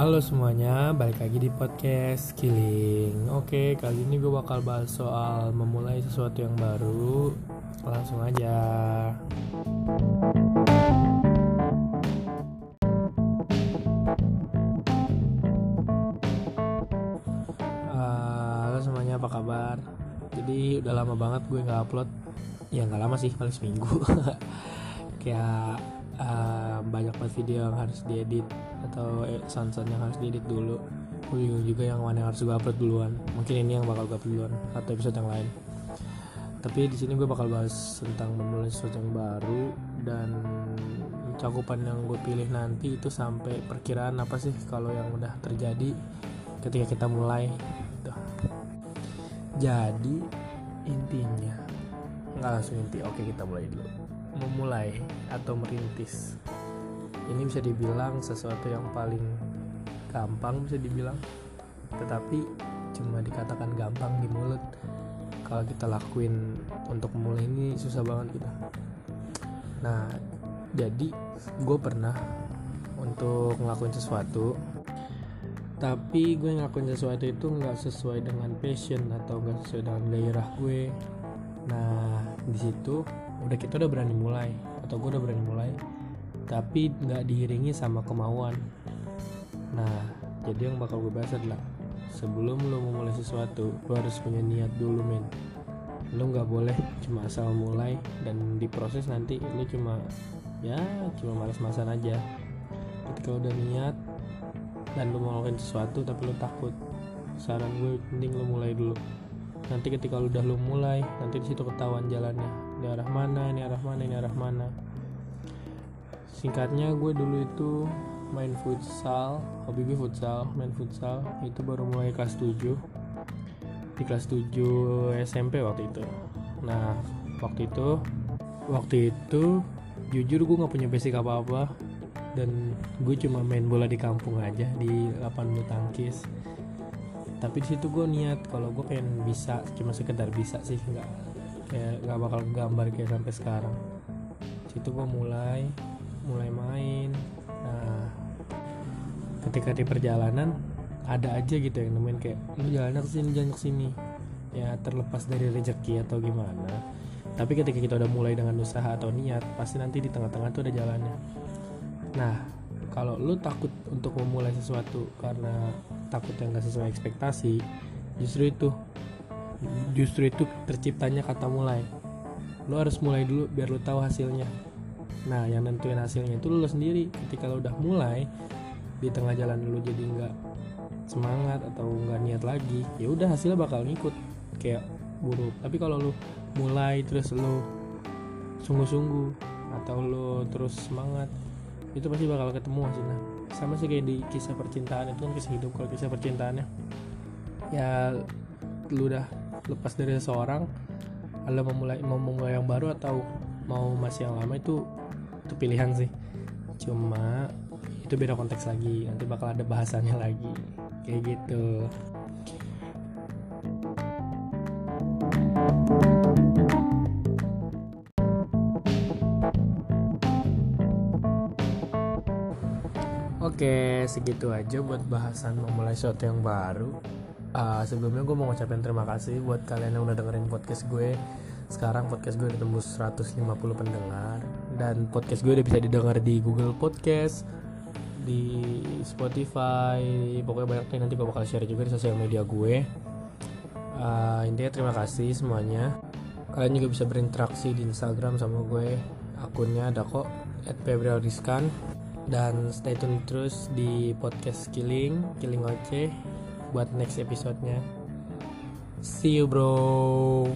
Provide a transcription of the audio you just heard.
Halo semuanya, balik lagi di podcast Killing. Oke, kali ini gue bakal bahas soal memulai sesuatu yang baru. Langsung aja. Uh, Halo semuanya, apa kabar? Jadi udah lama banget gue gak upload. Ya gak lama sih, paling seminggu. Kayak banyak banget video yang harus diedit atau eh, sound-sound yang harus diedit dulu. Gue bingung juga yang mana yang harus gue upload duluan. Mungkin ini yang bakal gue upload duluan atau episode yang lain. Tapi di sini gue bakal bahas tentang memulai sesuatu yang baru dan cakupan yang gue pilih nanti itu sampai perkiraan apa sih kalau yang udah terjadi ketika kita mulai gitu. jadi intinya nggak langsung inti oke kita mulai dulu. Memulai atau merintis ini bisa dibilang sesuatu yang paling gampang bisa dibilang. Tetapi cuma dikatakan gampang di mulut. Kalau kita lakuin untuk mulai ini susah banget kita. Nah jadi gue pernah untuk ngelakuin sesuatu tapi gue ngelakuin sesuatu itu nggak sesuai dengan passion atau nggak sesuai dengan gairah gue. Nah di situ udah kita udah berani mulai atau gue udah berani mulai tapi nggak diiringi sama kemauan. Nah jadi yang bakal gue bahas adalah sebelum lo memulai sesuatu lo harus punya niat dulu men. Lo nggak boleh cuma asal mulai dan diproses nanti lo cuma ya cuma malas-malasan aja. Ketika udah niat dan lo mau ngelakuin sesuatu tapi lo takut saran gue mending lo mulai dulu. Nanti ketika lo udah lo mulai nanti di situ ketahuan jalannya. Di arah mana ini arah mana ini arah mana singkatnya gue dulu itu main futsal hobi gue futsal main futsal. Itu baru mulai kelas 7 di kelas 7 SMP waktu itu. Nah waktu itu waktu itu jujur gue nggak punya basic apa apa dan gue cuma main bola di kampung aja di lapangan bulu tangkis. Tapi di situ gue niat kalau gue pengen bisa cuma sekedar bisa sih nggak kayak nggak bakal gambar kayak sampai sekarang. Situ gue mulai mulai main. Nah ketika di perjalanan ada aja gitu yang nemuin kayak lu jalan ke sini jalan ke sini. Ya terlepas dari rezeki atau gimana. Tapi ketika kita udah mulai dengan usaha atau niat pasti nanti di tengah-tengah tuh ada jalannya. Nah kalau lu takut untuk memulai sesuatu karena takut yang gak sesuai ekspektasi justru itu justru itu terciptanya kata mulai. Lu harus mulai dulu biar lu tahu hasilnya nah yang nentuin hasilnya itu lo sendiri. Ketika lo udah mulai di tengah jalan lo jadi nggak semangat atau nggak niat lagi ya udah hasilnya bakal ngikut. Kayak buruk. Tapi kalau lo mulai terus lo sungguh-sungguh atau lo terus semangat itu pasti bakal ketemu hasilnya. Sama sih kayak di kisah percintaan itu kan kisah hidup. Kalau kisah percintaannya ya lu udah lepas dari seseorang lo memulai mau memulai yang baru atau mau masih yang lama itu itu pilihan sih. Cuma itu beda konteks lagi. Nanti bakal ada bahasannya lagi. Kayak gitu. Oke, segitu aja buat bahasan memulai sesuatu yang baru. Uh, sebelumnya gue mau ngucapin terima kasih buat kalian yang udah dengerin podcast gue sekarang podcast gue udah tembus 150 pendengar. Dan podcast gue udah bisa didengar di Google Podcast di Spotify pokoknya banyak nih nanti gue bakal share juga di sosial media gue. Uh, intinya terima kasih semuanya. Kalian juga bisa berinteraksi di Instagram sama gue. Akunnya ada kok at Rizkan dan stay tune terus di podcast Killing Killing Oce buat next episodenya. See you bro